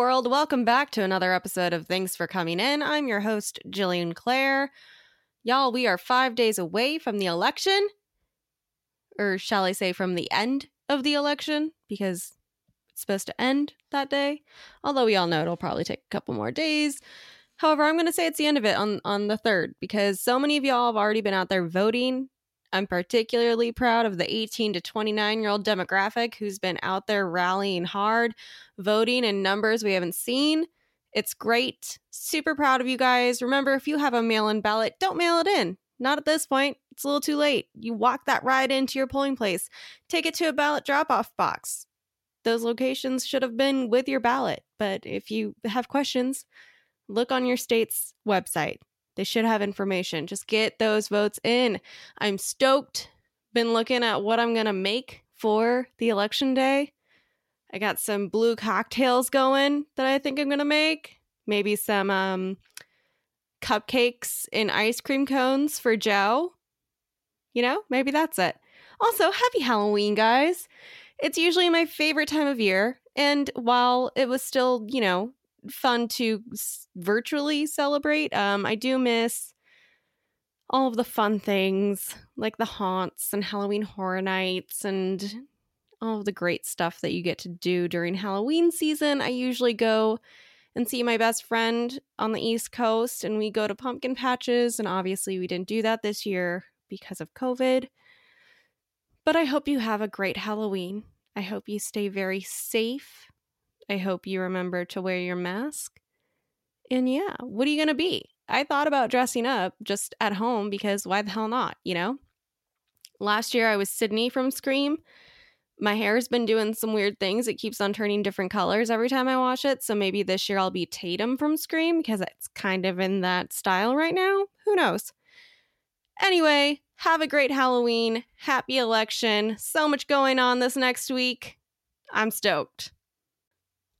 World. Welcome back to another episode of Thanks for Coming In. I'm your host, Jillian Clare. Y'all, we are five days away from the election. Or shall I say, from the end of the election, because it's supposed to end that day. Although we all know it'll probably take a couple more days. However, I'm going to say it's the end of it on, on the 3rd, because so many of y'all have already been out there voting. I'm particularly proud of the 18 to 29 year old demographic who's been out there rallying hard, voting in numbers we haven't seen. It's great. Super proud of you guys. Remember, if you have a mail in ballot, don't mail it in. Not at this point. It's a little too late. You walk that ride into your polling place, take it to a ballot drop off box. Those locations should have been with your ballot. But if you have questions, look on your state's website. They should have information. Just get those votes in. I'm stoked. Been looking at what I'm going to make for the election day. I got some blue cocktails going that I think I'm going to make. Maybe some um, cupcakes in ice cream cones for Joe. You know, maybe that's it. Also, happy Halloween, guys. It's usually my favorite time of year. And while it was still, you know, fun to s- virtually celebrate. Um, I do miss all of the fun things like the haunts and Halloween Horror Nights and all of the great stuff that you get to do during Halloween season. I usually go and see my best friend on the East Coast, and we go to pumpkin patches. And obviously, we didn't do that this year because of COVID. But I hope you have a great Halloween. I hope you stay very safe I hope you remember to wear your mask. And yeah, what are you going to be? I thought about dressing up just at home because why the hell not, you know? Last year I was Sidney from Scream. My hair's been doing some weird things. It keeps on turning different colors every time I wash it. So maybe this year I'll be Tatum from Scream because it's kind of in that style right now. Who knows? Anyway, have a great Halloween. Happy election. So much going on this next week. I'm stoked.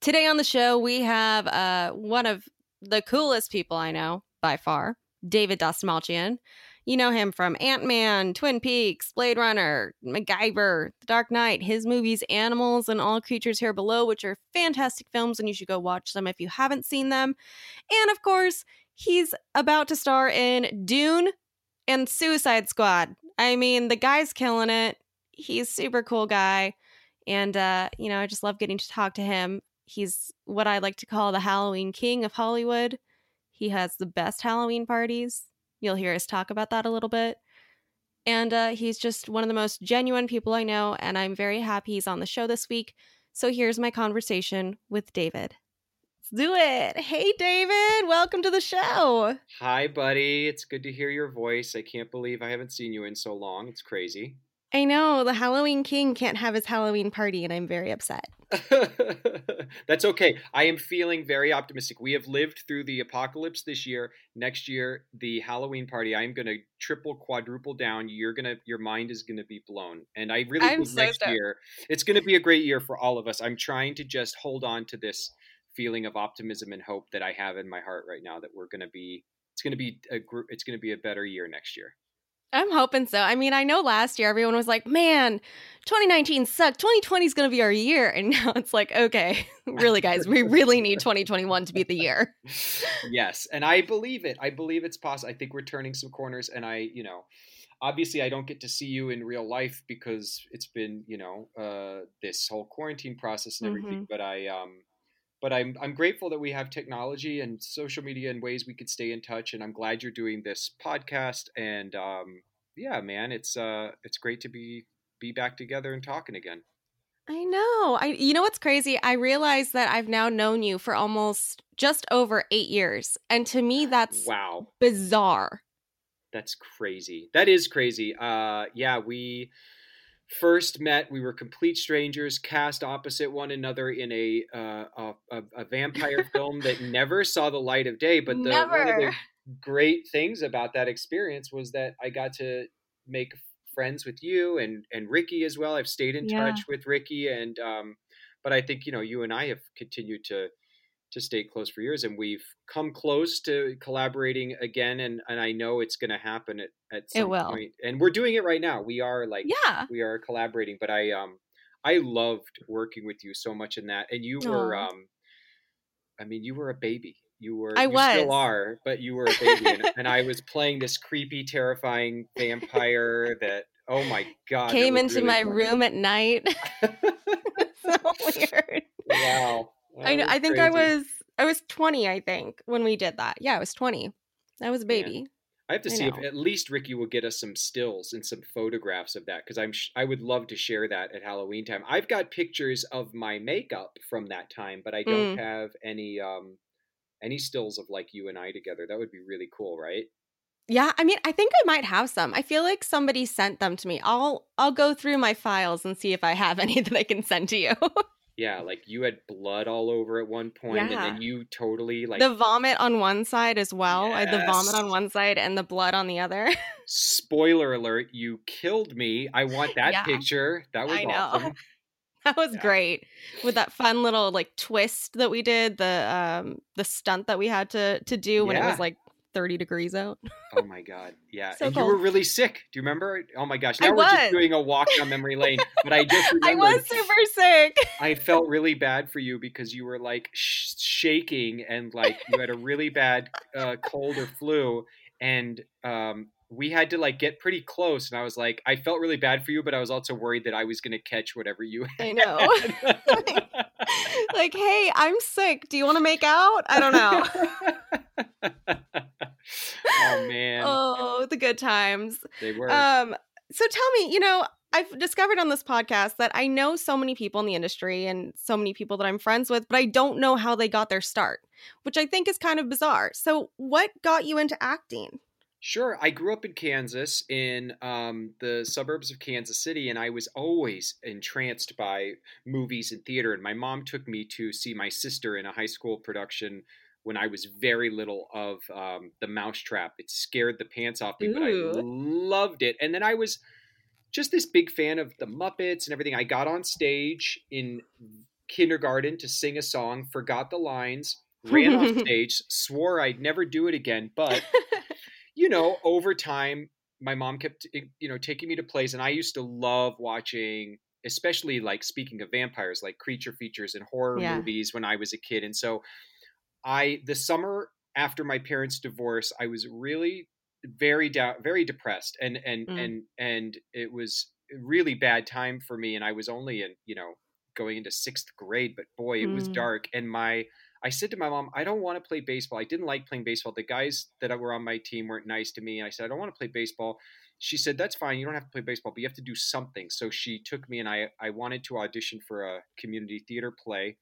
Today on the show, we have uh, one of the coolest people I know by far, David Dastmalchian. You know him from Ant Man, Twin Peaks, Blade Runner, MacGyver, The Dark Knight, his movies Animals and All Creatures Here Below, which are fantastic films, and you should go watch them if you haven't seen them. And of course, he's about to star in Dune and Suicide Squad. I mean, the guy's killing it. He's super cool guy. And, uh, you know, I just love getting to talk to him he's what I like to call the Halloween king of Hollywood. He has the best Halloween parties. You'll hear us talk about that a little bit. And uh, he's just one of the most genuine people I know, and I'm very happy he's on the show this week. So here's my conversation with David. Let's do it. Hey, David, welcome to the show. Hi, buddy. It's good to hear your voice. I can't believe I haven't seen you in so long. It's crazy. I know the Halloween King can't have his Halloween party, and I'm very upset. That's okay. I am feeling very optimistic. We have lived through the apocalypse this year. Next year, the Halloween party, I'm going to triple, quadruple down. You're going to, your mind is going to be blown. And I really I'm think so next stoked. year, it's going to be a great year for all of us. I'm trying to just hold on to this feeling of optimism and hope that I have in my heart right now that we're going to be, it's going to be a group, it's going to be a better year next year. I'm hoping so. I mean, I know last year everyone was like, man, 2019 sucked. 2020 is going to be our year. And now it's like, okay, really, guys, we really need 2021 to be the year. yes and i believe it i believe it's possible i think we're turning some corners and i you know obviously i don't get to see you in real life because it's been you know uh, this whole quarantine process and everything but i um but I'm I'm grateful that we have technology and social media and ways we could stay in touch. And I'm glad you're doing this podcast. And um, yeah, man, it's uh it's great to be be back together and talking again. I know. I you know what's crazy? I realize that I've now known you for almost just over 8 years. And to me that's Wow, bizarre. that's crazy. That is crazy. Uh, yeah, we first met. We were complete strangers, cast opposite one another in a uh, a, a, vampire film that never saw the light of day. But the, one of the great things about that experience was that I got to make friends with you and and Ricky as well. I've stayed in Yeah. touch with Ricky and um but I think you know you and I have continued to to stay close for years and we've come close to collaborating again and and I know it's going to happen at at some will. point. And we're doing it right now. We are like Yeah. we are collaborating, but I um I loved working with you so much in that and you were Aw. um I mean you were a baby. You were I you was. still are, but you were a baby and, and I was playing this creepy terrifying vampire that oh my god. Came into really my fun. room at night. so weird. wow. I know. I think I was I was 20, I think, when we did that. Yeah, I was 20. I was a baby. I have to I see if at least Ricky will get us some stills and some photographs of that because I'm sh- I would love to share that at Halloween time. I've got pictures of my makeup from that time, but I don't Mm. have any um any stills of like you and I together. That would be really cool, right? Yeah, I mean, I think I might have some. I feel like somebody sent them to me. I'll I'll go through my files and see if I have any that I can send to you. Yeah, like you had blood all over at one point, and Yeah. then you totally like the vomit on one side as well. I had the vomit on one side and the blood on the other. spoiler alert, you killed me. I want that Yeah. picture. That was I know. awesome. that was Yeah. great. With that fun little like twist that we did, the um the stunt that we had to to do when it was like 30 degrees out. Oh my god, yeah. So and you were really sick. Do you remember? Oh my gosh, I now we're just doing a walk down memory lane. But I just I was super sick. I felt really bad for you because you were like sh- shaking and like you had a really bad uh, cold or flu, and um, we had to like get pretty close. And I was like, I felt really bad for you, but I was also worried that I was going to catch whatever you had. I know. had. like, hey, I'm sick. Do you want to make out? I don't know. oh man, oh, the good times. they were. Um, so tell me, you know, I've discovered on this podcast that I know so many people in the industry and so many people that I'm friends with, but I don't know how they got their start, which I think is kind of bizarre. So, what got you into acting? Sure. I grew up in Kansas, in um, the suburbs of Kansas City, and I was always entranced by movies and theater. And my mom took me to see my sister in a high school production when I was very little of um, The Mousetrap. It scared the pants off me, but I loved it. And then I was just this big fan of the Muppets and everything. I got on stage in kindergarten to sing a song, forgot the lines, ran off stage, swore I'd never do it again, but you know, over time, my mom kept, eh, you know, taking me to plays, and I used to love watching, especially like speaking of vampires, like creature features and horror Yeah. movies when I was a kid. And so, I the summer after my parents' divorce, I was really very down, very depressed, and and Mm. and and it was really bad time for me. And I was only in, you know, going into sixth grade, but boy, it was Mm. dark. And my I said to my mom, I don't want to play baseball. I didn't like playing baseball. The guys that were on my team weren't nice to me. I said, I don't want to play baseball. She said, That's fine. You don't have to play baseball, but you have to do something. So she took me and I, I wanted to audition for a community theater play,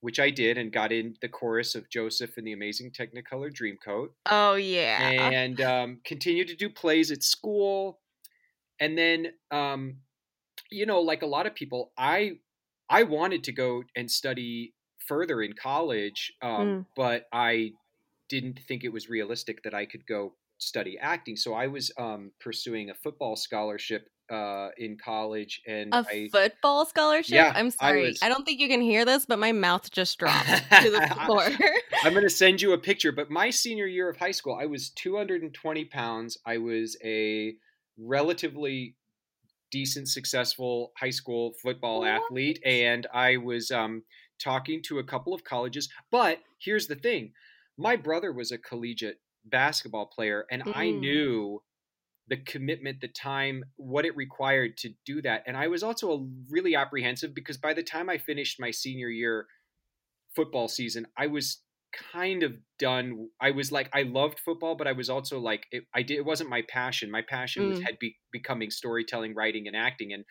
which I did and got in the chorus of Joseph and the Amazing Technicolor Dreamcoat Oh, yeah. and um, continued to do plays at school. And then um, you know, like a lot of people, I I wanted to go and study further in college, um, Mm. but I didn't think it was realistic that I could go study acting. So I was um, pursuing a football scholarship uh, in college, and A I football scholarship? Yeah, I'm I sorry. was- I don't think you can hear this, but my mouth just dropped to the floor. I'm going to send you a picture. But my senior year of high school, I was 220 pounds. I was a relatively decent, successful high school football What? athlete, and I was um, talking to a couple of colleges. But here's the thing: my brother was a collegiate basketball player, and I Mm. knew the commitment, the time, what it required to do that. And I was also a really apprehensive because by the time I finished my senior year football season, I was kind of done. I was like, I loved football, but I was also like, it, I did. It wasn't my passion. My passion was Mm. had be, becoming storytelling, writing, and acting. And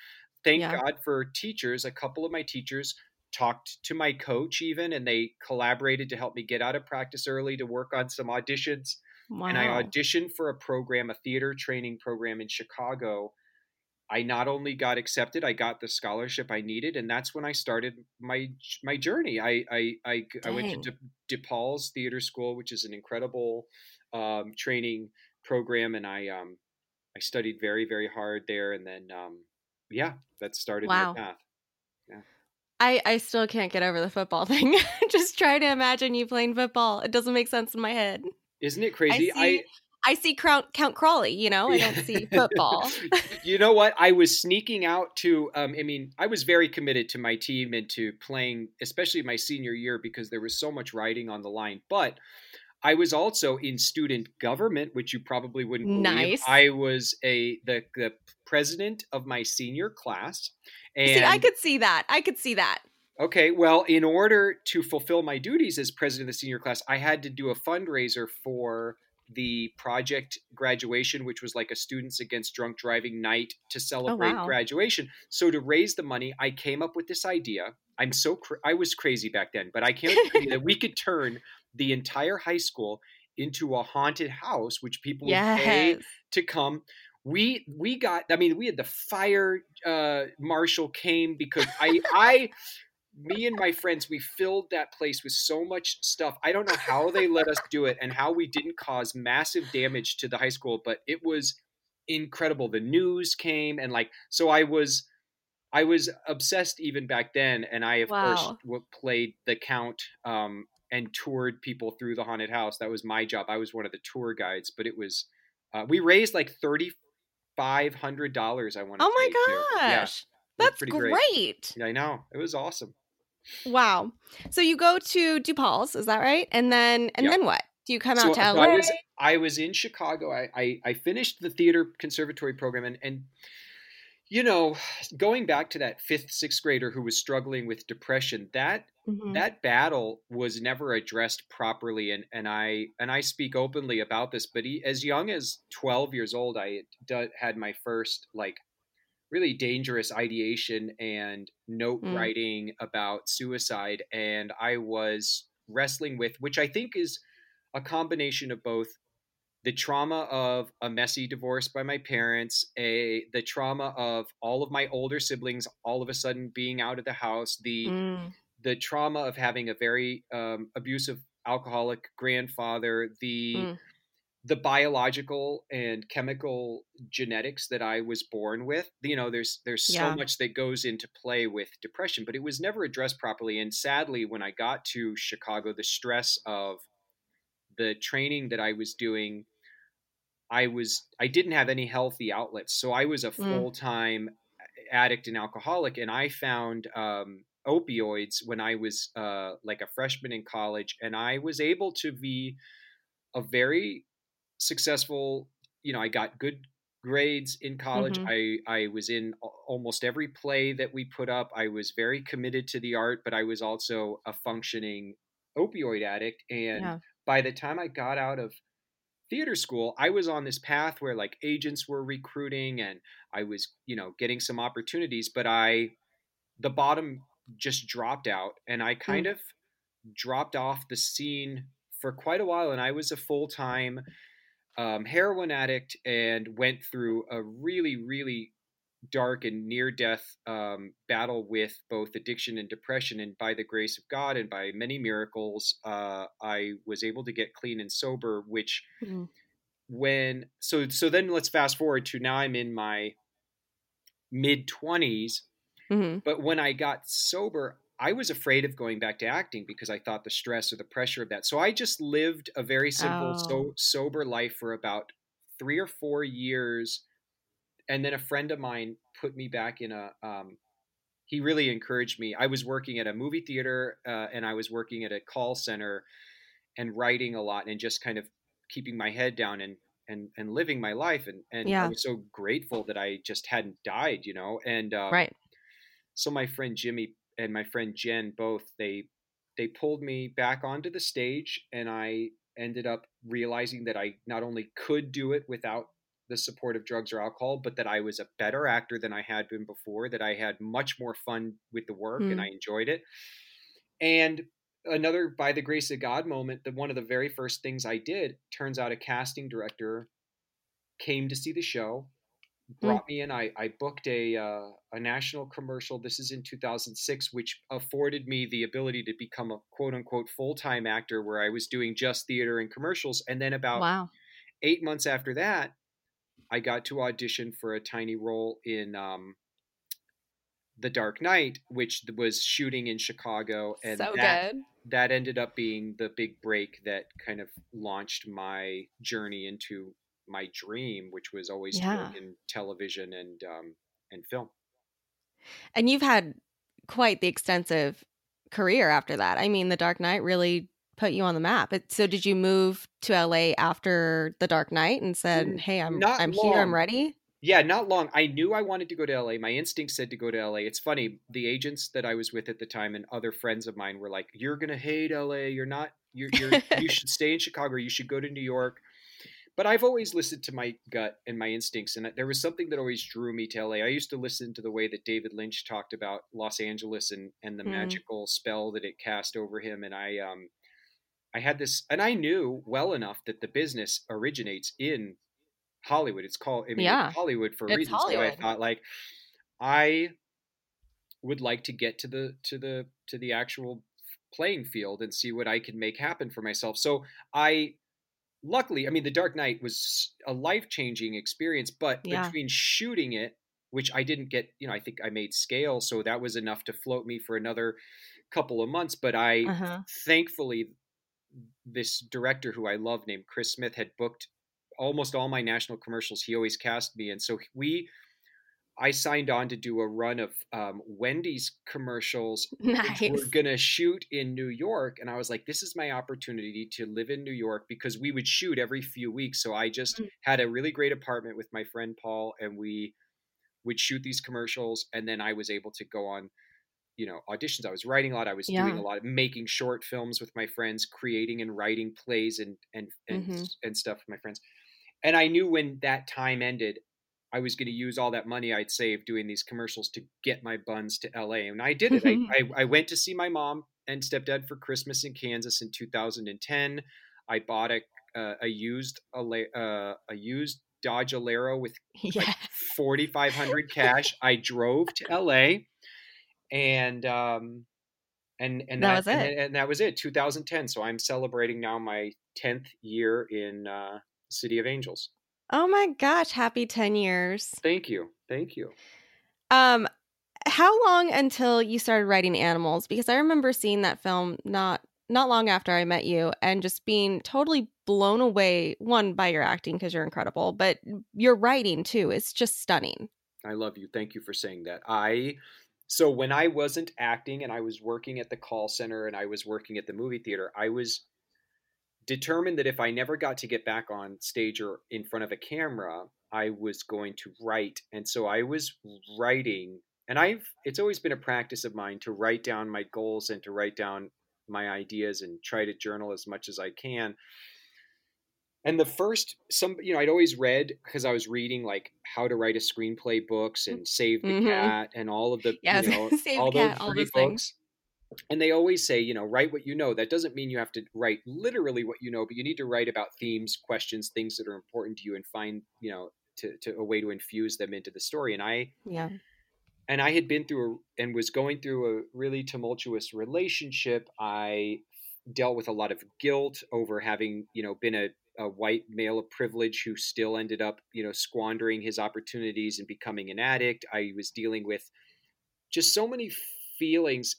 thank Yeah. God for teachers. A couple of my teachers talked to my coach even, and they collaborated to help me get out of practice early to work on some auditions Wow. and I auditioned for a program, a theater training program in Chicago. I not only got accepted, I got the scholarship I needed, and that's when I started my my journey. I I I, I went to De, DePaul's Theater School, which is an incredible um, training program, and I um I studied very very hard there, and then um yeah, that started Wow. my path. I, I still can't get over the football thing. just try to imagine you playing football. It doesn't make sense in my head. Isn't it crazy? I see I see Count, Count Crowley, you know? I don't see football. you know what? I was sneaking out to. Um, I mean, I was very committed to my team and to playing, especially my senior year, because there was so much riding on the line. But I was also in student government, which you probably wouldn't believe. Nice. I was a the the president of my senior class. And see, I could see that. I could see that. Okay, well, in order to fulfill my duties as president of the senior class, I had to do a fundraiser for the project graduation, which was like a Students Against Drunk Driving night to celebrate wow. graduation. So to raise the money, I came up with this idea. I'm so cra- I was crazy back then, but I came up with the idea that we could turn the entire high school into a haunted house, which people would pay to come. We we got. I mean, we had the fire uh, marshal came because I I me and my friends we filled that place with so much stuff. I don't know how they let us do it and how we didn't cause massive damage to the high school, but it was incredible. The news came and like so I was I was obsessed even back then, and I of course Wow. w- played the count um, and toured people through the haunted house. That was my job. I was one of the tour guides, but it was uh, we raised like thirty five hundred dollars. I want. To oh my gosh. was That's pretty great. Yeah, I know it was awesome. Wow. So you go to DePaul's, is that right? And then and Yeah. then what? Do you come So- out to LA? I was I was in Chicago. I, I I finished the theater conservatory program, and and you know, going back to that fifth sixth grader who was struggling with depression, that Mhm. that battle was never addressed properly and and I and I speak openly about this but he, as young as 12 years old I had my first like really dangerous ideation and note Mm. writing about suicide and I was wrestling with which I think is a combination of both the trauma of a messy divorce by my parents, a the trauma of all of my older siblings all of a sudden being out of the house, the Mm. the trauma of having a very um, abusive alcoholic grandfather, the Mm. The biological and chemical genetics that I was born with. You know, there's there's so Yeah. much that goes into play with depression, but it was never addressed properly. And sadly, when I got to Chicago, the stress of the training that I was doing, I was I didn't have any healthy outlets, so I was a Mm. full time addict and alcoholic, and I found um, opioids when I was uh, like a freshman in college, and I was able to be a very successful. You know, I got good grades in college. Mhm. I I was in almost every play that we put up. I was very committed to the art, but I was also a functioning opioid addict. And Yeah. by the time I got out of theater school, I was on this path where like agents were recruiting and I was, you know, getting some opportunities, but I the bottom just dropped out and I kind of dropped off the scene for quite a while and I was a full-time um, heroin addict and went through a really really dark and near death um, battle with both addiction and depression. And by the grace of God and by many miracles, uh, I was able to get clean and sober. Which, mm-hmm. when so so then let's fast forward to now I'm in my mid 20s. Mm-hmm. But when I got sober, I was afraid of going back to acting because I thought the stress or the pressure of that. So I just lived a very simple, oh. so sober life for about three or four years and then a friend of mine put me back in a um, he really encouraged me i was working at a movie theater uh, and i was working at a call center and writing a lot and just kind of keeping my head down and and and living my life and and yeah. i was so grateful that i just hadn't died you know and um, right so my friend jimmy and my friend jen both they they pulled me back onto the stage and i ended up realizing that i not only could do it without the support of drugs or alcohol, but that I was a better actor than I had been before, that I had much more fun with the work mm. and I enjoyed it. And another by the grace of God moment, that one of the very first things I did, turns out a casting director came to see the show. Brought mm. me in. I, I booked a uh, a national commercial. This is in 2006, which afforded me the ability to become a quote unquote full time actor, where I was doing just theater and commercials. And then about wow. eight months after that, I got to audition for a tiny role in um, The Dark Knight, which was shooting in Chicago, and so that, good. that ended up being the big break that kind of launched my journey into my dream, which was always yeah. in television and um, and film. And you've had quite the extensive career after that. I mean, The Dark Knight really put you on the map. So did you move to LA after The Dark Knight and said, "Hey, I'm Not I'm long. here, I'm ready"? Yeah, not long. I knew I wanted to go to LA. My instinct said to go to LA. It's funny, the agents that I was with at the time and other friends of mine were like, "You're going to hate LA. You're not you're, you're you should stay in Chicago. You should go to New York." But I've always listened to my gut and my instincts, and there was something that always drew me to LA. I used to listen to the way that David Lynch talked about Los Angeles and and the mm. magical spell that it cast over him, and I um I had this, and I knew well enough that the business originates in Hollywood. It's called, I mean, yeah. Hollywood for it's reasons. Hollywood. So I thought, like, I would like to get to the to the to the actual playing field and see what I can make happen for myself. So I luckily, I mean, The Dark Knight was a life changing experience, but yeah. between shooting it, which I didn't get, you know, I think I made scale, so that was enough to float me for another couple of months. But I uh-huh. thankfully this director who I love named Chris Smith had booked almost all my national commercials. He always cast me, and so we. I signed on to do a run of um, Wendy's commercials. Nice. Which we're gonna shoot in New York, and I was like, "This is my opportunity to live in New York because we would shoot every few weeks." So I just mm. had a really great apartment with my friend Paul, and we would shoot these commercials, and then I was able to go on you know auditions i was writing a lot i was yeah. doing a lot of making short films with my friends creating and writing plays and and and, mm-hmm. and stuff with my friends and i knew when that time ended i was going to use all that money i'd saved doing these commercials to get my buns to la and i did it I, I, I went to see my mom and stepdad for christmas in kansas in 2010 i bought a uh, a used a, uh, a used Dodge Alero with yeah. like 4500 cash. I drove to LA and um, and and that, that was it. And, and, that was it. 2010. So I'm celebrating now my 10th year in uh, City of Angels. Oh my gosh! Happy 10 years. Thank you. Thank you. Um, how long until you started writing animals? Because I remember seeing that film not not long after I met you and just being totally blown away one by your acting because you're incredible, but your writing too is just stunning. I love you. Thank you for saying that. I so when I wasn't acting and I was working at the call center and I was working at the movie theater, I was determined that if I never got to get back on stage or in front of a camera, I was going to write. And so I was writing and I've it's always been a practice of mine to write down my goals and to write down my ideas and try to journal as much as I can and the first some you know i'd always read because i was reading like how to write a screenplay books and save the mm-hmm. cat and all of the yes, you know, all those cat, all those books things. And they always say you know write what you know that doesn't mean you have to write literally what you know but you need to write about themes questions things that are important to you and find you know to, to a way to infuse them into the story. And I Yeah. and I had been through a, and was going through a really tumultuous relationship. I dealt with a lot of guilt over having, you know, been a, a white male of privilege who still ended up, you know, squandering his opportunities and becoming an addict. I was dealing with just so many feelings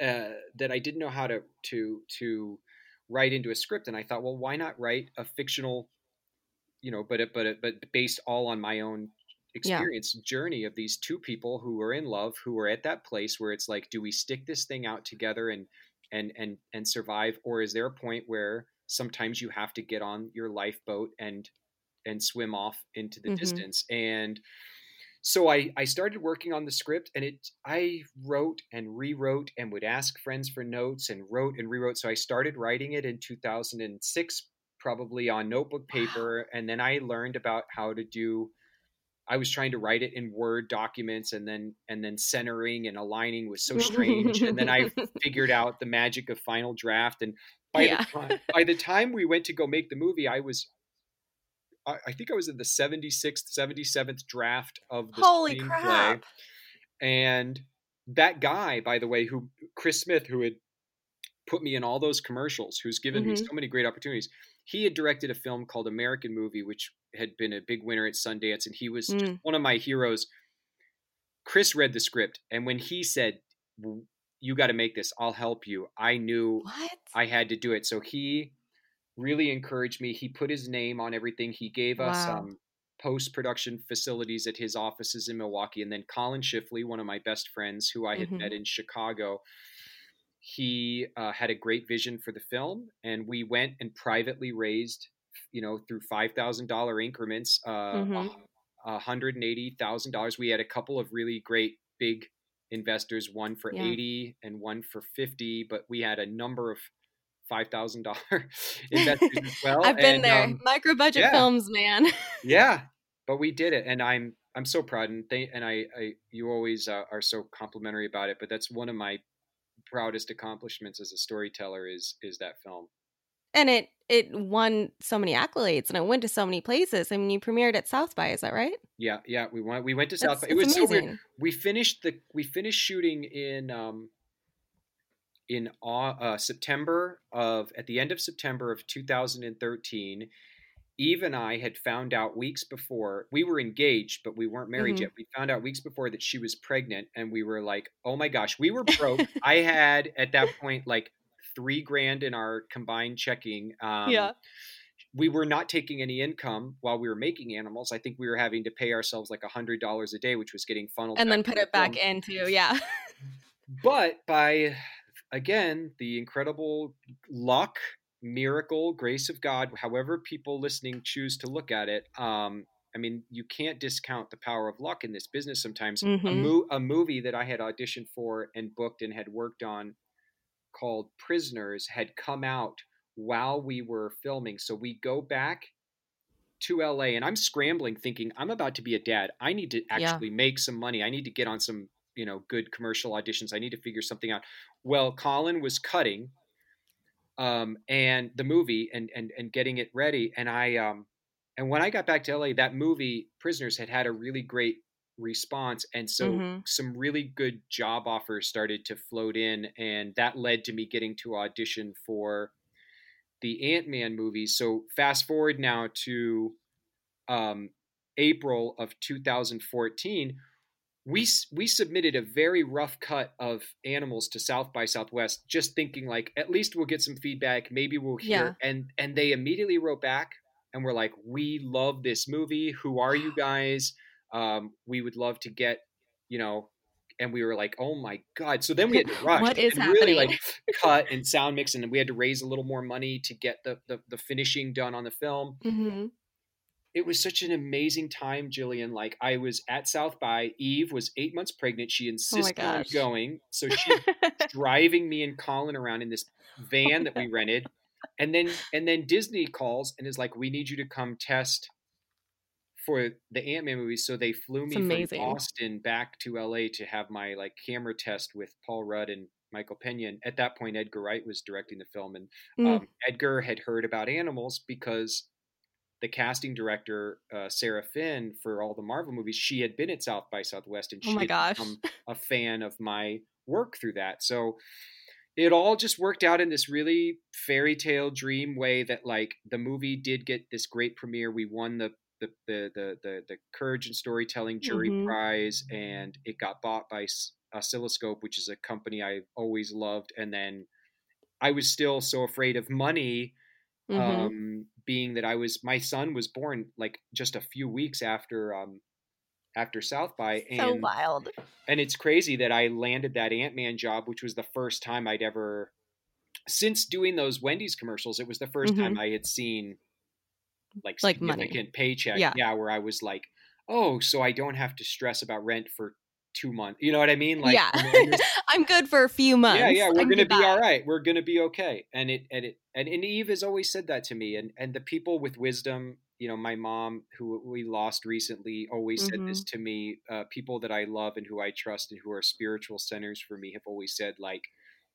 uh, that I didn't know how to to to write into a script. And I thought, well, why not write a fictional, you know, but but but based all on my own experience journey of these two people who were in love who are at that place where it's like do we stick this thing out together and and and and survive or is there a point where sometimes you have to get on your lifeboat and and swim off into the Mhm. distance and so I, I started working on the script and it I wrote and rewrote and would ask friends for notes and wrote and rewrote. So I started writing it in 2006, probably on notebook paper. And then I learned about how to do I was trying to write it in Word documents and then and then centering and aligning was so strange. and then I figured out the magic of Final Draft. And by Yeah. the time by the time we went to go make the movie, I was I, think I was in the 76th, 77th draft of the Holy screenplay. crap. And that guy, by the way, who Chris Smith, who had put me in all those commercials, who's given me Mhm. so many great opportunities, he had directed a film called American Movie, which had been a big winner at Sundance, and he was Mm. one of my heroes. Chris read the script, and when he said, "You got to make this. I'll help you," I knew What? I had to do it. So he really encouraged me. He put his name on everything. He gave us um, post production facilities at his offices in Milwaukee. And then Colin Schiffli, one of my best friends who I had Mhm. met in Chicago, he uh, had a great vision for the film. And we went and privately raised, you know, through $5,000 increments, uh, Mhm. a $180,000. We had a couple of really great big investors, one for Yeah. 80 and one for 50, but we had a number of $5,000 investors as well. I've been and, there. um, Micro budget yeah. films, man. yeah, but we did it. And I'm, I'm so proud. And they, and I, I, you always uh, are so complimentary about it, but that's one of my proudest accomplishments as a storyteller is, is that film. and it it won so many accolades and it went to so many places. I mean, you premiered at South by, is that right? Yeah. Yeah. We went, we went to South. That's, by- It was so weird. amazing. we finished the we finished shooting in um in uh, September of at the end of September of 2013 Eve and I had found out weeks before we were engaged but we weren't married Mhm. yet we found out weeks before that she was pregnant and we were like oh my gosh we were broke I had at that point like 3 grand in our combined checking um yeah. we were not taking any income while we were making animals. I think we were having to pay ourselves like a hundred dollars a day, which was getting funneled And then put it back into, yeah. But by again the incredible luck, miracle, grace of God, however people listening choose to look at it. Um, I mean, you can't discount the power of luck in this business. Sometimes a, Mhm. mo- a movie that I had auditioned for and booked and had worked on called Prisoners had come out while we were filming. So we go back to LA and I'm scrambling thinking I'm about to be a dad. I need to Yeah. actually make some money. I need to get on some, you know, good commercial auditions. I need to figure something out. Well, Colin was cutting um and the movie and and and getting it ready and I um and when I got back to LA that movie Prisoners had had a really great response and so Mhm. some really good job offers started to float in and that led to me getting to audition for the ant-man movie so fast forward now to um, april of 2014 we we submitted a very rough cut of animals to south by southwest just thinking like at least we'll get some feedback maybe we'll hear Yeah. and and they immediately wrote back and were like we love this movie. Who are you guys? Um, we would love to get you know and we were like oh my god. So then we had to rush What is and really like cut and sound mix and we had to raise a little more money to get the, the the finishing done on the film. Hmm it was such an amazing time jillian like i was at south by eve was eight months pregnant she insisted on Oh gosh. going so she's driving me and colin around in this van that we rented and then and then disney calls and is like we need you to come test for the ant-man movie so they flew me from Austin back to la to have my like camera test with paul rudd and michael pena and at that point edgar wright was directing the film and Mm. um, edgar had heard about animals because the casting director uh, Sarah Finn for all the Marvel movies, she had been at South by Southwest, and she Oh my had gosh. become a fan of my work through that. So it all just worked out in this really fairy tale dream way that like the movie did get this great premiere. We won the the the the the, the courage and storytelling jury Mhm. prize, and it got bought by Oscilloscope, which is a company I've always loved. And then I was still so afraid of money Mhm. um, being that I was my son was born like just a few weeks after um, after South by, and so wild. and it's crazy that I landed that Ant Man job, which was the first time I'd ever since doing those Wendy's commercials. It was the 1st time I had seen like Mm-hmm. Like money. significant paycheck, Yeah. yeah, where I was like, oh, so I don't have to stress about rent for two months. You know what I mean? Like, yeah, I'm good for a few months. yeah, yeah, we're can gonna be all that. We're gonna be okay. And it and it and, and Eve has always said that to me. And and the people with wisdom, you know, my mom who we lost recently always said this Mm-hmm. to me. Uh, people that I love and who I trust and who are spiritual centers for me have always said like,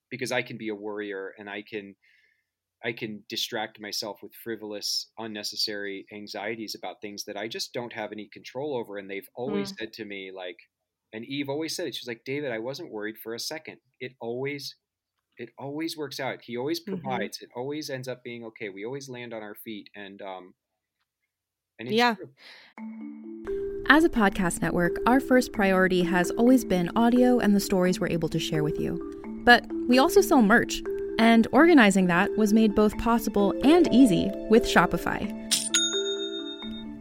because I can be a worrier and I can. I can distract myself with frivolous, unnecessary anxieties about things that I just don't have any control over. And they've always said to me, like, and Eve always said it. She's like, David, I wasn't worried for a second. It always, it always works out. He always Mhm. provides. It always ends up being okay. We always land on our feet, and um, and it's Yeah. true. As a podcast network, our first priority has always been audio and the stories we're able to share with you. But we also sell merch, and organizing that was made both possible and easy with Shopify.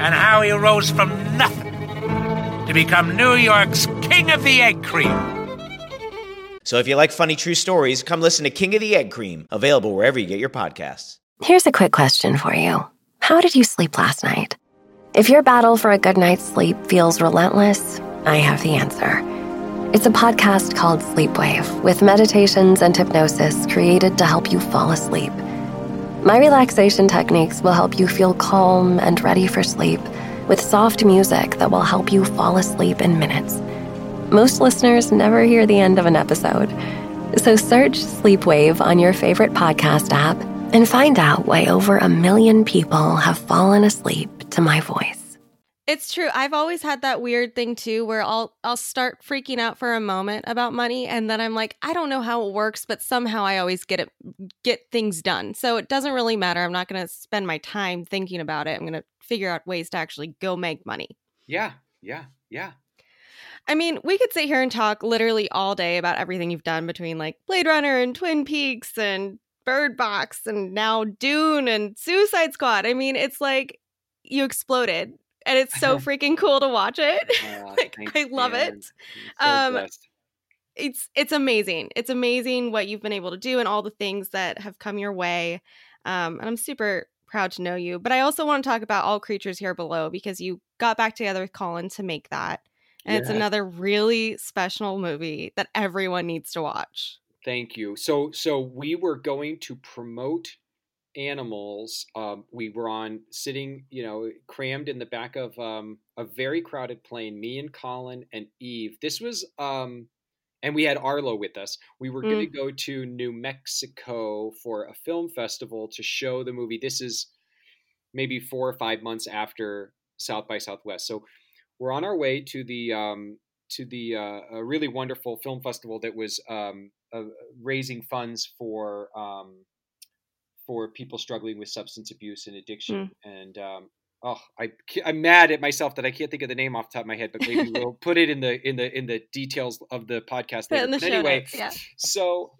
and how he rose from nothing to become New York's King of the Egg Cream. So if you like funny true stories, come listen to King of the Egg Cream, available wherever you get your podcasts. Here's a quick question for you How did you sleep last night? If your battle for a good night's sleep feels relentless, I have the answer. It's a podcast called Sleepwave with meditations and hypnosis created to help you fall asleep. My relaxation techniques will help you feel calm and ready for sleep with soft music that will help you fall asleep in minutes. Most listeners never hear the end of an episode. So search Sleepwave on your favorite podcast app and find out why over a million people have fallen asleep to my voice. It's true. I've always had that weird thing too where I'll I'll start freaking out for a moment about money and then I'm like, I don't know how it works, but somehow I always get it get things done. So it doesn't really matter. I'm not going to spend my time thinking about it. I'm going to figure out ways to actually go make money. Yeah. Yeah. Yeah. I mean, we could sit here and talk literally all day about everything you've done between like Blade Runner and Twin Peaks and Bird Box and now Dune and Suicide Squad. I mean, it's like you exploded and it's so freaking cool to watch it. Uh, like I love man. it. So Um, blessed. It's it's amazing. It's amazing what you've been able to do and all the things that have come your way. Um, and I'm super proud to know you. But I also want to talk about All Creatures Here Below because you got back together with Colin to make that. And it's another really special movie that everyone needs to watch. Thank you. So so we were going to promote animals. Um, we were on sitting, you know, crammed in the back of um, a very crowded plane. Me and Colin and Eve. This was, um, and we had Arlo with us. We were going to go to New Mexico for a film festival to show the movie. This is maybe four or five months after South by Southwest. So we're on our way to the um, to the uh, a really wonderful film festival that was um, uh, raising funds for um, for people struggling with substance abuse and addiction. And um, oh, I, I'm mad at myself that I can't think of the name off the top of my head, but maybe we'll put it in the in the in the details of the podcast. Later. in the anyway, notes, yeah. so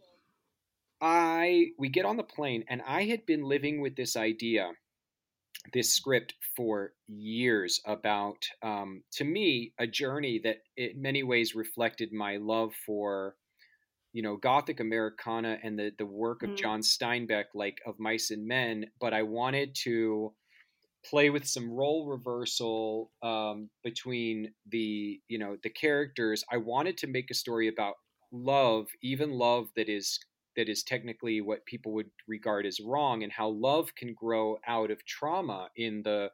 I we get on the plane, and I had been living with this idea this script for years about um, to me a journey that in many ways reflected my love for you know gothic americana and the the work of Mm. john steinbeck like of mice and men but i wanted to play with some role reversal um, between the you know the characters i wanted to make a story about love even love that is that is technically what people would regard as wrong and how love can grow out of trauma in the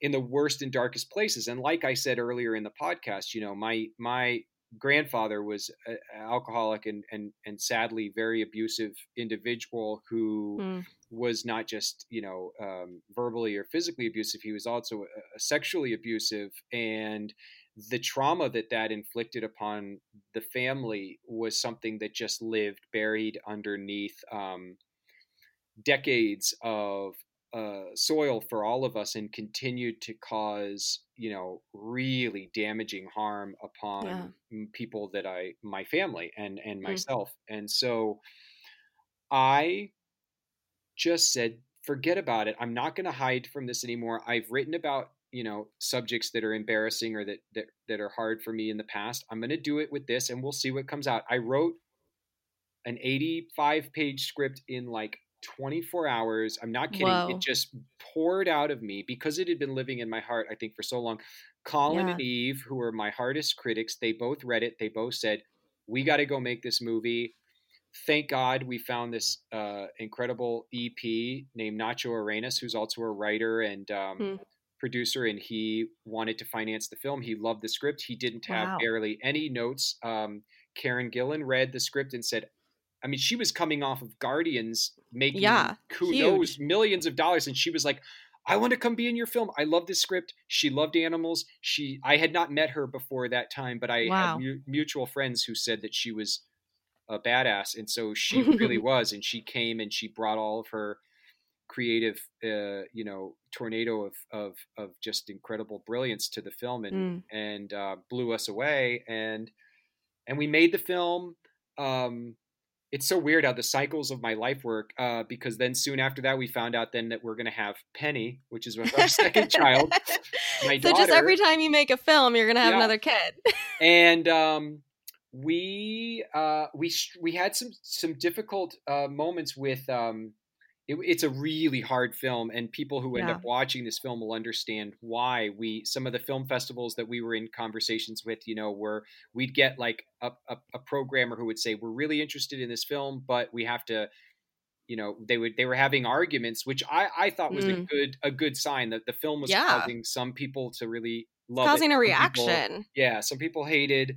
in the worst and darkest places and like i said earlier in the podcast you know my my grandfather was an alcoholic and and and sadly very abusive individual who Mm. was not just you know um, verbally or physically abusive he was also sexually abusive and the trauma that that inflicted upon the family was something that just lived buried underneath um, decades of uh, soil for all of us and continued to cause you know really damaging harm upon Yeah. people that I my family and and Mm. myself. And so I just said forget about it. I'm not going to hide from this anymore. I've written about you know subjects that are embarrassing or that that, that are hard for me in the past. I'm going to do it with this and we'll see what comes out. I wrote an 85 page script in like 24 hours. I'm not kidding. Whoa. It just poured out of me because it had been living in my heart, I think, for so long. Colin Yeah. and Eve, who are my hardest critics, they both read it. They both said, We got to go make this movie. Thank God we found this uh, incredible EP named Nacho Arenas, who's also a writer and um, Hmm. producer, and he wanted to finance the film. He loved the script. He didn't have Wow. barely any notes. Um, Karen Gillan read the script and said, I mean, she was coming off of Guardians making Yeah, who huge. knows millions of dollars, and she was like, "I want to come be in your film. I love this script. She loved animals. She, I had not met her before that time, but I Wow. had mu- mutual friends who said that she was a badass, and so she really was. And she came and she brought all of her creative, uh, you know, tornado of of of just incredible brilliance to the film, and Mm. and uh, blew us away. And and we made the film. Um, it's so weird how the cycles of my life work uh, because then soon after that we found out then that we're going to have penny which is our second child my so just every time you make a film, you're gonna have Yeah. another kid. and um, we uh, we we had some some difficult uh, moments with um, it, it's a really hard film and people who end Yeah. up watching this film will understand why we some of the film festivals that we were in conversations with you know were we'd get like a, a, a programmer who would say we're really interested in this film but we have to you know they would they were having arguments which i i thought was a Mm. good a good sign that the film was Yeah. causing some people to really love it. causing a Some people- reaction. yeah some people hated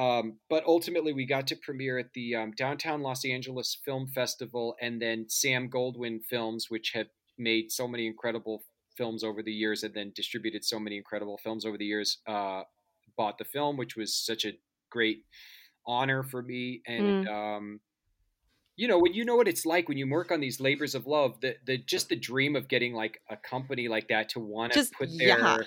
um, but ultimately we got to premiere at the um, downtown los angeles film festival and then sam goldwyn films which had made so many incredible films over the years and then distributed so many incredible films over the years, uh, bought the film, which was such a great honor for me. And Mm. um, you know, when you know what it's like when you work on these labors of love, the the just the dream of getting like a company like that to want to put their yeah.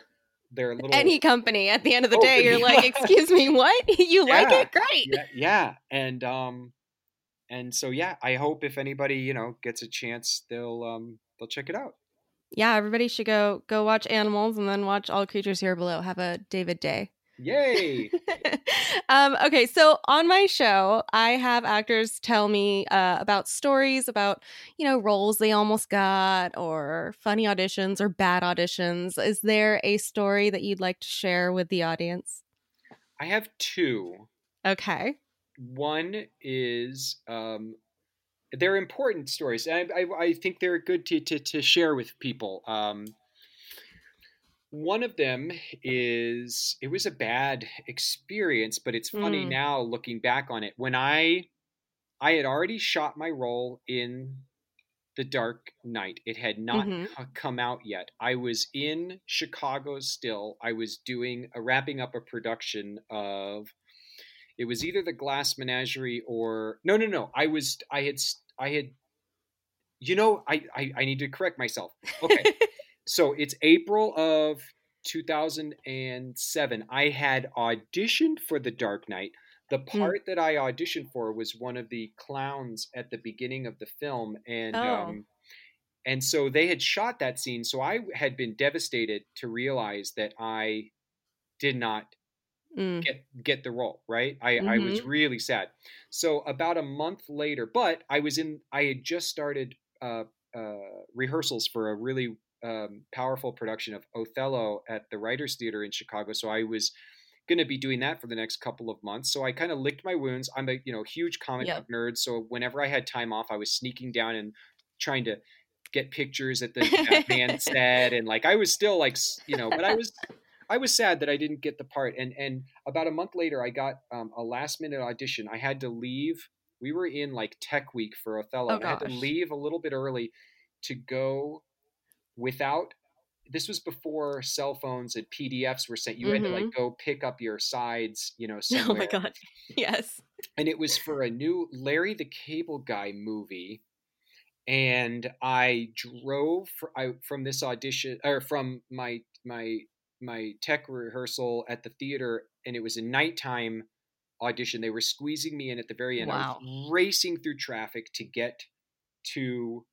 Their little Any company at the end of the Oh, day, you're like, excuse me, what? You like it? Great. yeah, yeah, and um, and so yeah, I hope if anybody you know gets a chance, they'll um they'll check it out. Yeah, everybody should go go watch Animals and then watch All Creatures Here Below. Have a David Day. Yay! um, okay, so on my show, I have actors tell me uh, about stories about, you know, roles they almost got, or funny auditions, or bad auditions. Is there a story that you'd like to share with the audience? I have two. Okay. One is um, they're important stories, and I, I, I think they're good to, to, to share with people. Um, one of them is it was a bad experience, but it's funny Mm. now looking back on it. When I I had already shot my role in The Dark Knight. It had not Mhm. come out yet. I was in Chicago still. I was doing a wrapping up a production of it was either the Glass Menagerie or no no no. I was I had I had you know I I, I need to correct myself. Okay. so it's April of 2007. I had auditioned for The Dark Knight. The part that I auditioned for was one of the clowns at the beginning of the film, and Oh. um, and so they had shot that scene. So I had been devastated to realize that I did not Mm. get get the role right I, I was Mhm. really sad so about a month later but i was in i had just started uh, uh, rehearsals for a really um, powerful production of othello at the writers theater in chicago so i was going to be doing that for the next couple of months so i kind of licked my wounds i'm a you know huge comic Yep. book nerd so whenever i had time off i was sneaking down and trying to get pictures at the batman set and like i was still like you know but i was I was sad that I didn't get the part, and and about a month later, I got um, a last minute audition. I had to leave. We were in like Tech Week for Othello. Oh, I had to leave a little bit early to go without. This was before cell phones and PDFs were sent. You had to like go pick up your sides, you know. Somewhere. Mm-hmm. Oh my god. Yes. And it was for a new Larry the Cable Guy movie. And I drove fr- I, from this audition or from my my my tech rehearsal at the theater, and it was a nighttime audition. They were squeezing me in at the very end. I was racing through traffic to get to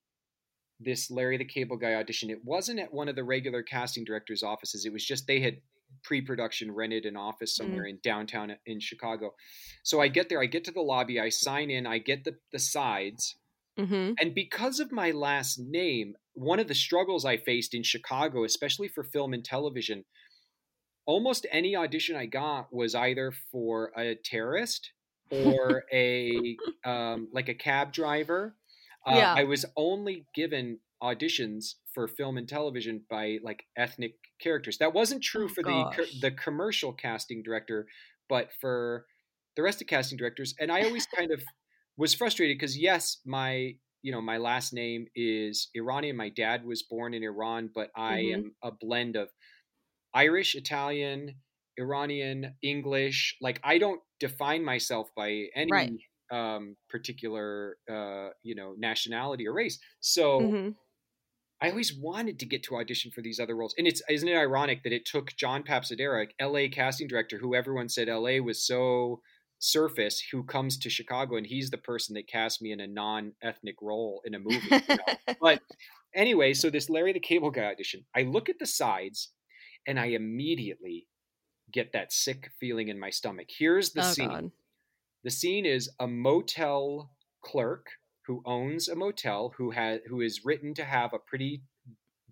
this Larry the Cable Guy audition. It wasn't at one of the regular casting directors' offices. It was just they had pre-production rented an office somewhere in downtown in Chicago. So I get there, I get to the lobby, I sign in, I get the the sides. Mm-hmm. And because of my last name, one of the struggles I faced in Chicago, especially for film and television, almost any audition I got was either for a terrorist or a um, like a cab driver. Uh, Yeah. I was only given auditions for film and television by like ethnic characters. That wasn't true Oh, for the co- the commercial casting director, but for the rest of casting directors. And I always kind of was frustrated because yes, my you know my last name is Iranian. My dad was born in Iran, but I Mhm. am a blend of Irish, Italian, Iranian, English. Like I don't define myself by any Right. Um, particular uh, you know nationality or race. So. Mhm. I always wanted to get to audition for these other roles, and it's isn't it ironic that it took John Papsidera, L.A. casting director, who everyone said L.A. was so surface, who comes to Chicago, and he's the person that cast me in a non-ethnic role in a movie. you know? but anyway, so this Larry the Cable Guy audition, I look at the sides, and I immediately get that sick feeling in my stomach. Here's the Oh, scene. God. The scene is a motel clerk who owns a motel who has who is written to have a pretty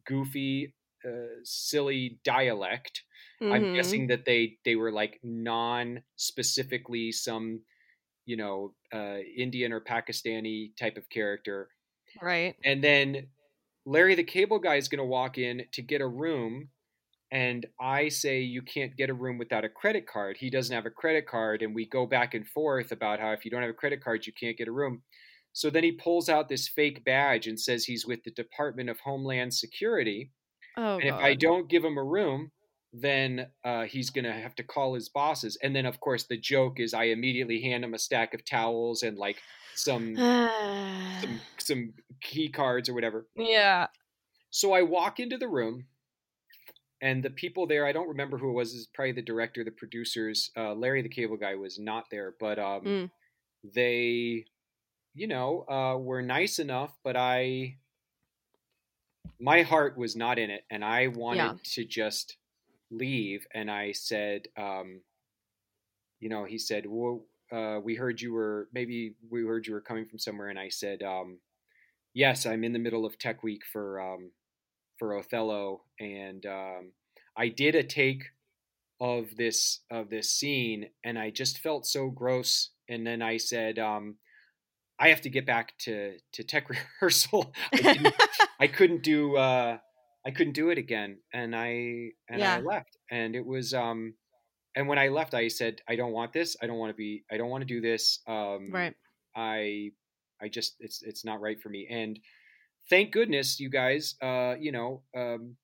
goofy, uh, silly dialect. I'm Mhm. guessing that they they were like non specifically some you know uh, Indian or Pakistani type of character. Right. And then Larry the Cable Guy is going to walk in to get a room. And I say, you can't get a room without a credit card. He doesn't have a credit card. And we go back and forth about how if you don't have a credit card, you can't get a room. So then he pulls out this fake badge and says he's with the Department of Homeland Security. Oh, and if I don't give him a room, then uh, he's gonna have to call his bosses. And then, of course, the joke is I immediately hand him a stack of towels and like some some, some key cards or whatever. yeah. So I walk into the room, and the people there, I don't remember who it was, is probably the director, the producers. Uh, Larry the Cable Guy was not there, but um, Mm. they, you know, uh, were nice enough, but I, my heart was not in it, and I wanted Yeah. to just leave. And I said, um, you know, he said, well, uh, we heard you were maybe we heard you were coming from somewhere, and I said, um, yes, I'm in the middle of Tech Week for um, for Othello, and um, I did a take of this of this scene, and I just felt so gross. And then I said, um, I have to get back to to tech rehearsal. I, didn't, I couldn't do uh, I couldn't do it again, and I and I left. And it was um, and when I left, I said, I don't want this. I don't want to be. I don't want to do this. Um, Right. I I just it's it's not right for me. And thank goodness you guys. Uh, you know, um,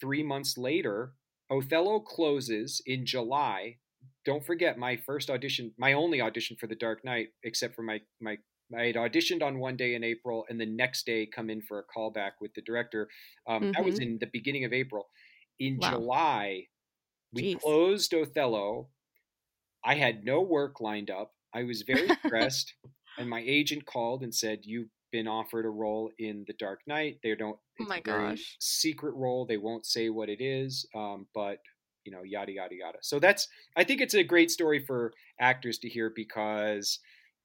three months later, Othello closes in July. Don't forget my first audition, my only audition for The Dark Knight, except for my my. I had auditioned on one day in April, and the next day come in for a callback with the director. Um, That was Mhm. in the beginning of April. In Wow. July, we Jeez. closed Othello. I had no work lined up. I was very stressed, and my agent called and said, "You've been offered a role in The Dark Knight. They don't. Oh my a gosh. secret role. They won't say what it is, um, but you know, yada yada yada. So that's. I think it's a great story for actors to hear because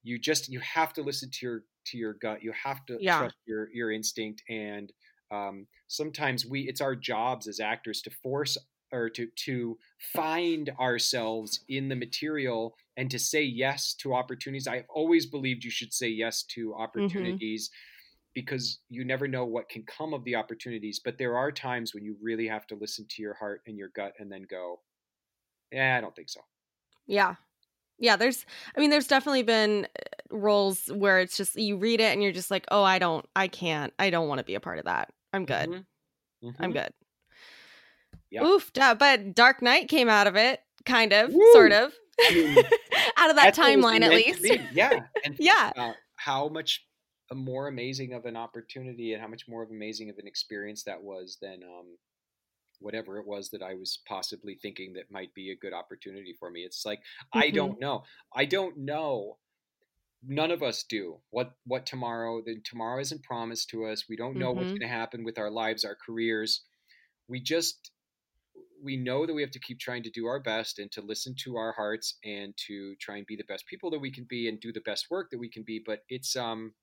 you just you have to listen to your to your gut. You have to Yeah. trust your your instinct and. Um, sometimes we it's our jobs as actors to force or to to find ourselves in the material and to say yes to opportunities. I've always believed you should say yes to opportunities because you never know what can come of the opportunities. But there are times when you really have to listen to your heart and your gut and then go, Yeah, I don't think so. Yeah. Yeah, there's I mean there's definitely been uh, roles where it's just you read it and you're just like, "Oh, I don't I can't. I don't want to be a part of that. I'm good. Mhm. I'm Mhm. good." Yep. Oof, but Dark Knight came out of it, kind of, Woo! sort of. I mean, out of that That's what it was timeline at least. Yeah. And Yeah. uh, how much more amazing of an opportunity and how much more of amazing of an experience that was than um, whatever it was that I was possibly thinking that might be a good opportunity for me. It's like I Mhm. don't know. I don't know. None of us do what what tomorrow. The tomorrow isn't promised to us. We don't know what's Mhm. going to happen with our lives, our careers. We just we know that we have to keep trying to do our best and to listen to our hearts and to try and be the best people that we can be and do the best work that we can be but it's um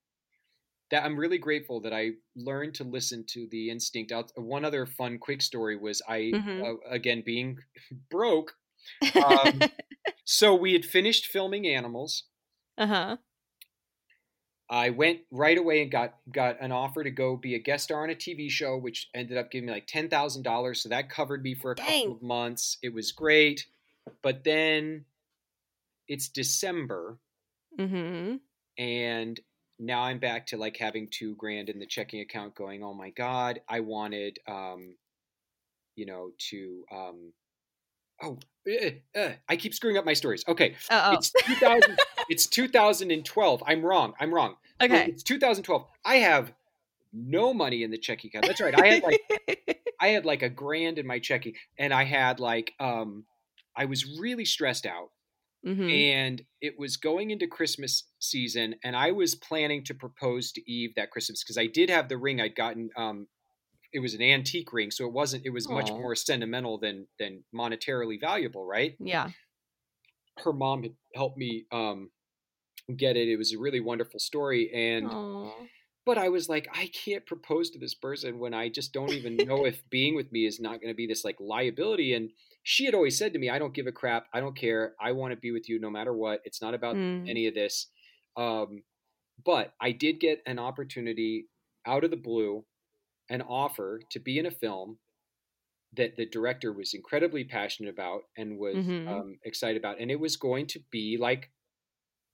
that I'm really grateful that I learned to listen to the instinct out one other fun quick story was I Mhm. uh, again being broke um, so we had finished filming animals uh-huh. I went right away and got got an offer to go be a guest star on a TV show, which ended up giving me like ten thousand dollars. So that covered me for a Dang. couple of months. It was great, but then it's December, mm-hmm. and now I'm back to like having two grand in the checking account, going, "Oh my god, I wanted, um, you know, to." Um, oh, eh, eh, I keep screwing up my stories. Okay, Uh-oh. it's 2000. it's 2012. I'm wrong. I'm wrong. Okay. it's 2012. I have no money in the checking account. That's right. I had like I had like a grand in my checking, and I had like um, I was really stressed out, Mhm. and it was going into Christmas season, and I was planning to propose to Eve that Christmas because I did have the ring I'd gotten. Um, it was an antique ring, so it wasn't. It was much more sentimental than than monetarily valuable, right? Yeah. her mom had helped me um, get it. It was a really wonderful story, and Aw. but I was like, I can't propose to this person when I just don't even know if being with me is not going to be this like liability. And she had always said to me, I don't give a crap. I don't care. I want to be with you no matter what. It's not about Mm. any of this. Um, but I did get an opportunity out of the blue, an offer to be in a film that the director was incredibly passionate about and was Mhm. um, excited about. And it was going to be like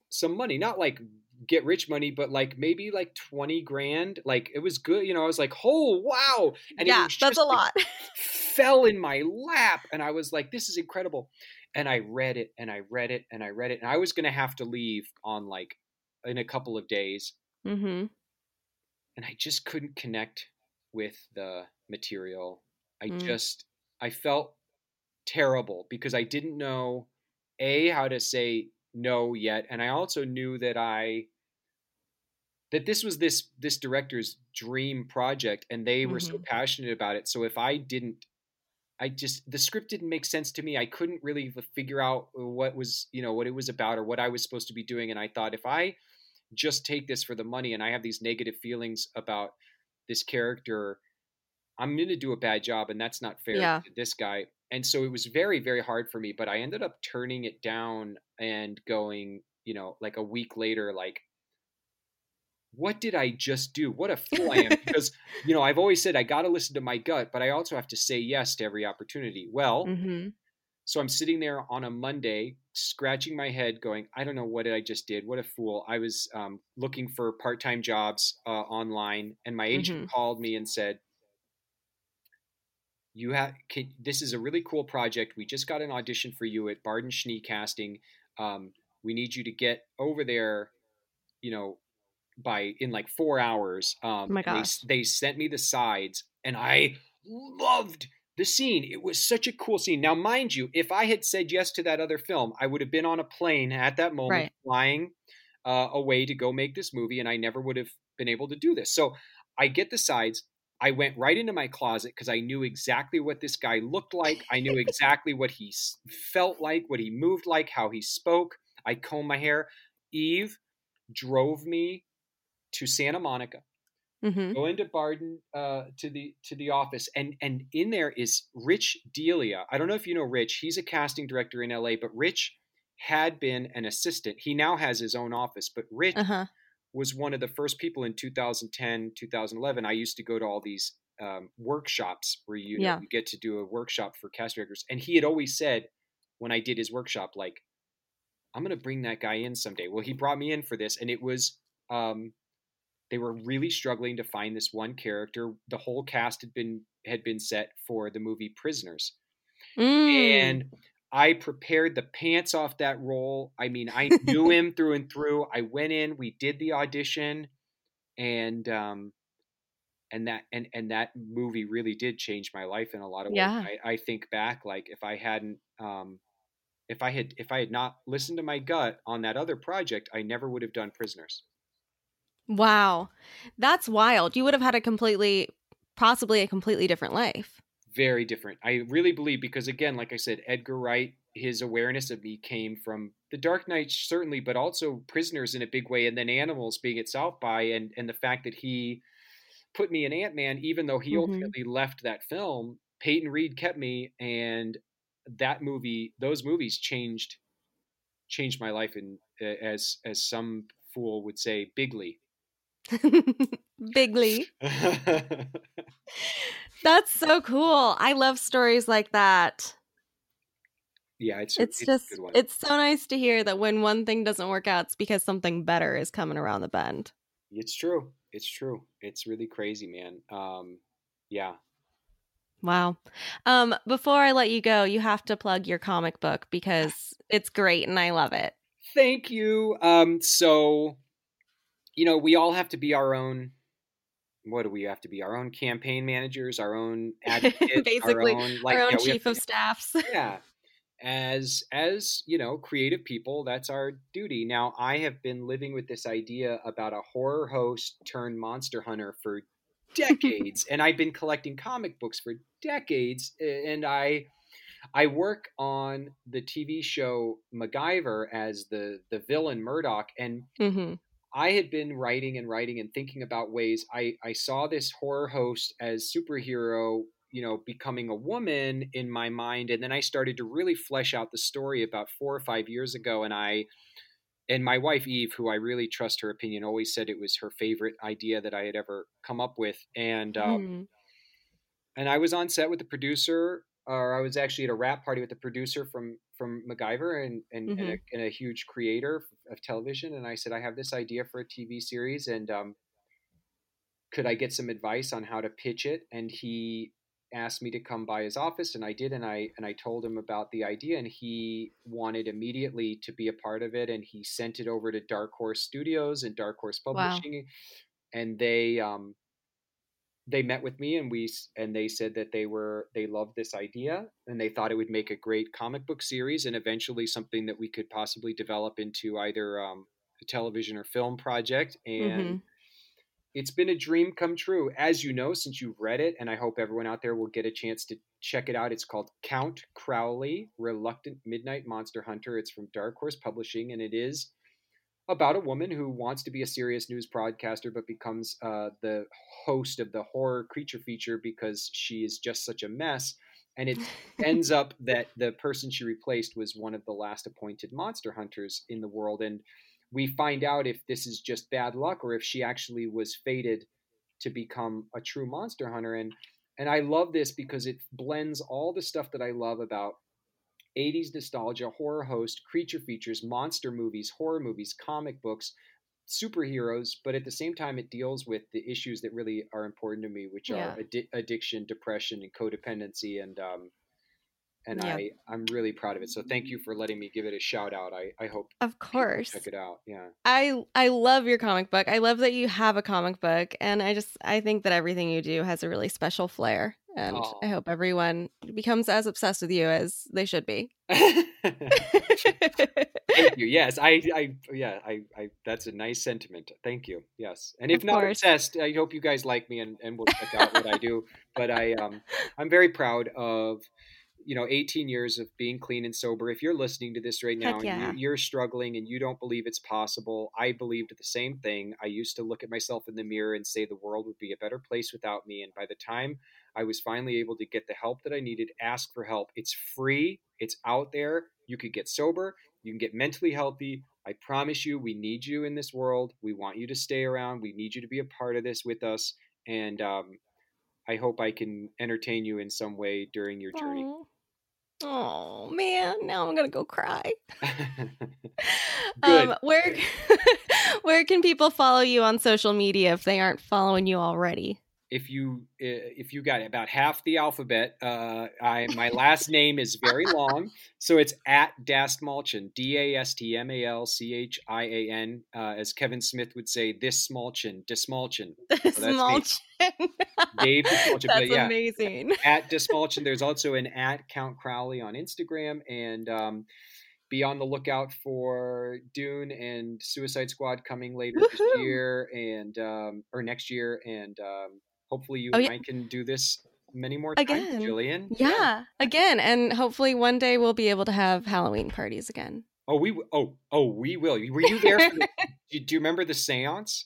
some money, not like get rich money, but like maybe like 20 grand. Like it was good. You know, I was like, oh, wow. And yeah, that's just, a lot. Fell in my lap. And I was like, this is incredible. And I read it and I read it and I read it. And I was going to have to leave on like in a couple of days. Mm-hmm. And I just couldn't connect with the material. I Mm. just, I felt terrible because I didn't know a how to say no yet, and I also knew that I that this was this this director's dream project, and they were so Mhm. passionate about it. So if I didn't, I just the script didn't make sense to me. I couldn't really figure out what was you know what it was about or what I was supposed to be doing, and I thought if I just take this for the money and I have these negative feelings about this character, I'm going to do a bad job, and that's not fair Yeah. to this guy. And so it was very, very hard for me. But I ended up turning it down and going, you know, like a week later, like, what did I just do? What a fool I am! Because you know, I've always said I got to listen to my gut, but I also have to say yes to every opportunity. Well, Mm-hmm. So I'm sitting there on a Monday, scratching my head, going, I don't know what I just did. What a fool. I was um, looking for part time jobs uh, online, and my agent Mhm. called me and said, you have can, this is a really cool project. We just got an audition for you at Barden Schnee Casting. Um, we need you to get over there, you know, by in like four hours. Um, Oh my and they, gosh. they sent me the sides, and I loved the scene. It was such a cool scene. Now, mind you, if I had said yes to that other film, I would have been on a plane at that moment, Right. flying uh, away to go make this movie, and I never would have been able to do this. So I get the sides. I went right into my closet because I knew exactly what this guy looked like. I knew exactly what he s- felt like, what he moved like, how he spoke. I combed my hair. Eve drove me to Santa Monica Mm-hmm. go into Barden uh, to the to the office, and and in there is Rich Delia. I don't know if you know Rich. He's a casting director in LA, but Rich had been an assistant. He now has his own office, but Rich Uh-huh. was one of the first people in 2010, 2011. I used to go to all these um, workshops where you, know, Yeah. you get to do a workshop for cast directors, and he had always said when I did his workshop, like, I'm going to bring that guy in someday. Well, he brought me in for this, and it was. Um, they were really struggling to find this one character. The whole cast had been had been set for the movie Prisoners, Mm. and I prepared the pants off that role. I mean, I knew him through and through. I went in, we did the audition, and um, and that and and that movie really did change my life in a lot of ways. Yeah. I, I think back, like if I hadn't, um, if I had if I had not listened to my gut on that other project, I never would have done Prisoners. Wow. That's wild. You would have had a completely, possibly a completely different life. very different. I really believe because again, like I said, Edgar Wright, his awareness of me came from The Dark Knight, certainly, but also Prisoners in a big way, and then Animals being at South by, and and the fact that he put me in Ant Man, even though he Mhm. ultimately left that film. Peyton Reed kept me, and that movie, those movies changed changed my life, in uh, as as some fool would say, bigly. Bigly. That's so cool. I love stories like that. yeah, it's It's a just, it's so nice to hear that when one thing doesn't work out, it's because something better is coming around the bend. It's true. It's true. It's really crazy, man. Um, yeah. Wow. Um, before I let you go, you have to plug your comic book because it's great and I love it. Thank you. Um, so, you know, we all have to be our own. What do we have to be? Our own campaign managers, our own advocates, Basically, our own, like, our own we have chief of staffs. yeah as as you know creative people that's our duty now i have been living with this idea about a horror host turned monster hunter for decades and i've been collecting comic books for decades and i i work on the tv show macgyver as the the villain murdoc and hmm I had been writing and writing and thinking about ways I, I saw this horror host as superhero, you know, becoming a woman in my mind. And then I started to really flesh out the story about four or five years ago. And I, and my wife Eve, who I really trust her opinion, always said it was her favorite idea that I had ever come up with. And, um, Mhm. and I was on set with the producer, or I was actually at a rap party with the producer from from MacGyver and and, and, a, and a huge creator of television, and I said I have this idea for a TV series, and um, could I get some advice on how to pitch it? And he asked me to come by his office and I did and I and I told him about the idea and he wanted immediately to be a part of it and he sent it over to Dark Horse Studios and Dark Horse Publishing wow. and they um they met with me and we and they said that they were they loved this idea and they thought it would make a great comic book series and eventually something that we could possibly develop into either um, a television or film project and mm-hmm it's been a dream come true, as you know, since you've read it, and I hope everyone out there will get a chance to check it out. It's called Count Crowley, Reluctant Midnight Monster Hunter. It's from Dark Horse Publishing, and it is about a woman who wants to be a serious news broadcaster but becomes uh, the host of the horror creature feature because she is just such a mess. And it ends up that the person she replaced was one of the last appointed monster hunters in the world. And we find out if this is just bad luck or if she actually was fated to become a true monster hunter and and I love this because it blends all the stuff that I love about 80s nostalgia, horror host, creature features, monster movies, horror movies, comic books, superheroes, but at the same time, it deals with the issues that really are important to me, which yeah. are addi- addiction, depression, and codependency. And um, and yeah. I I'm really proud of it. So thank you for letting me give it a shout out. I I hope of course check it out. Yeah, I I love your comic book. I love that you have a comic book, and I just I think that everything you do has a really special flair, and. I hope everyone becomes as obsessed with you as they should be. thank you. Yes, I I yeah I I that's a nice sentiment. Thank you. Yes, and if of not course. obsessed, I hope you guys like me and and will check out what I do. But I um I'm very proud of you know 18 years of being clean and sober if you're listening to this right now yeah. and you, are struggling and you don't believe it's possible i believed the same thing i used to look at myself in the mirror and say the world would be a better place without me and by the time i was finally able to get the help that i needed ask for help it's free it's out there you could get sober you can get mentally healthy i promise you we need you in this world we want you to stay around we need you to be a part of this with us and um, I hope I can entertain you in some way during your journey. Aww. Oh man, now I'm gonna go cry. um, where where can people follow you on social media if they aren't following you already? If you if you got about half the alphabet, uh, I my last name is very long, so it's at Dastmalchian, D A S T M A L C H I A N, uh, as Kevin Smith would say, this Smolchin, Dismalchin. Dismalchin. Dave Dismalchin. That's yeah, amazing. At Dismalchin, there's also an at Count Crowley on Instagram, and um, be on the lookout for Dune and Suicide Squad coming later Woo-hoo! this year and um, or next year, and um, hopefully you oh, yeah. and I can do this many more times, again. Jillian. Yeah, yeah, again, and hopefully one day we'll be able to have Halloween parties again. Oh, we oh oh we will. Were you there? The, do, you remember the séance?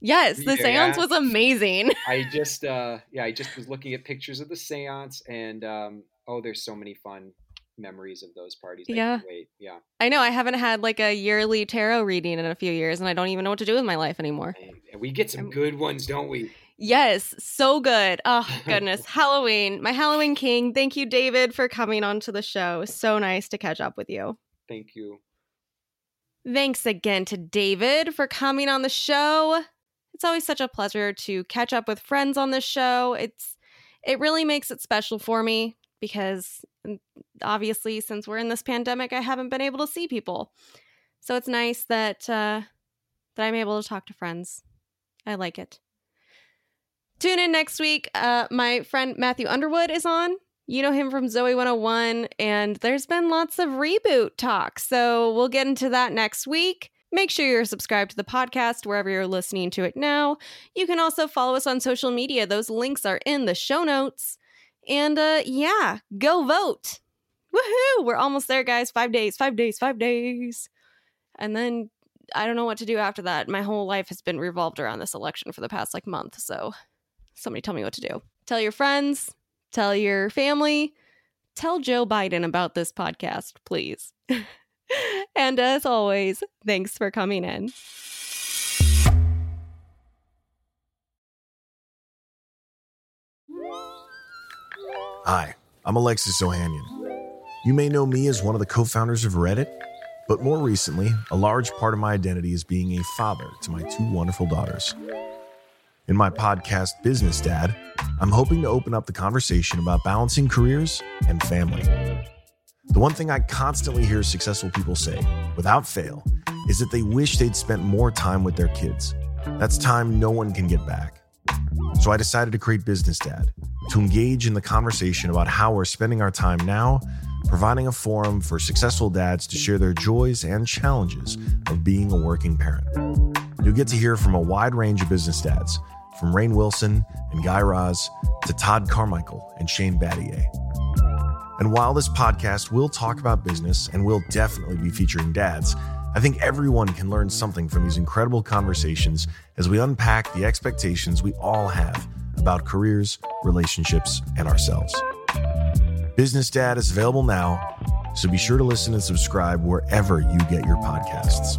Yes, the séance was amazing. I just uh yeah, I just was looking at pictures of the séance and um oh, there's so many fun memories of those parties. I yeah. Wait. Yeah. I know. I haven't had like a yearly tarot reading in a few years and I don't even know what to do with my life anymore. And we get some good ones, don't we? Yes, so good. Oh, goodness. Halloween, my Halloween king. Thank you, David, for coming onto the show. So nice to catch up with you. Thank you. Thanks again to David for coming on the show. It's always such a pleasure to catch up with friends on this show. It's it really makes it special for me because mm, obviously since we're in this pandemic, I haven't been able to see people. So it's nice that uh that I'm able to talk to friends. I like it. Tune in next week. Uh, my friend Matthew Underwood is on. You know him from Zoey 101, and there's been lots of reboot talk. So we'll get into that next week. Make sure you're subscribed to the podcast wherever you're listening to it now. You can also follow us on social media. Those links are in the show notes. And uh, yeah, go vote. Woohoo! We're almost there, guys. Five days, five days, five days. And then I don't know what to do after that. My whole life has been revolved around this election for the past like month. So Somebody tell me what to do. Tell your friends, tell your family, tell Joe Biden about this podcast, please. and as always, thanks for coming in. Hi, I'm Alexis Ohanian. You may know me as one of the co founders of Reddit. But more recently, a large part of my identity is being a father to my two wonderful daughters. In my podcast, Business Dad, I'm hoping to open up the conversation about balancing careers and family. The one thing I constantly hear successful people say, without fail, is that they wish they'd spent more time with their kids. That's time no one can get back. So I decided to create Business Dad to engage in the conversation about how we're spending our time now, providing a forum for successful dads to share their joys and challenges of being a working parent. You'll get to hear from a wide range of business dads, from Rainn Wilson and Guy Raz to Todd Carmichael and Shane Battier. And while this podcast will talk about business and will definitely be featuring dads, I think everyone can learn something from these incredible conversations as we unpack the expectations we all have about careers, relationships, and ourselves. Business Dad is available now, so be sure to listen and subscribe wherever you get your podcasts.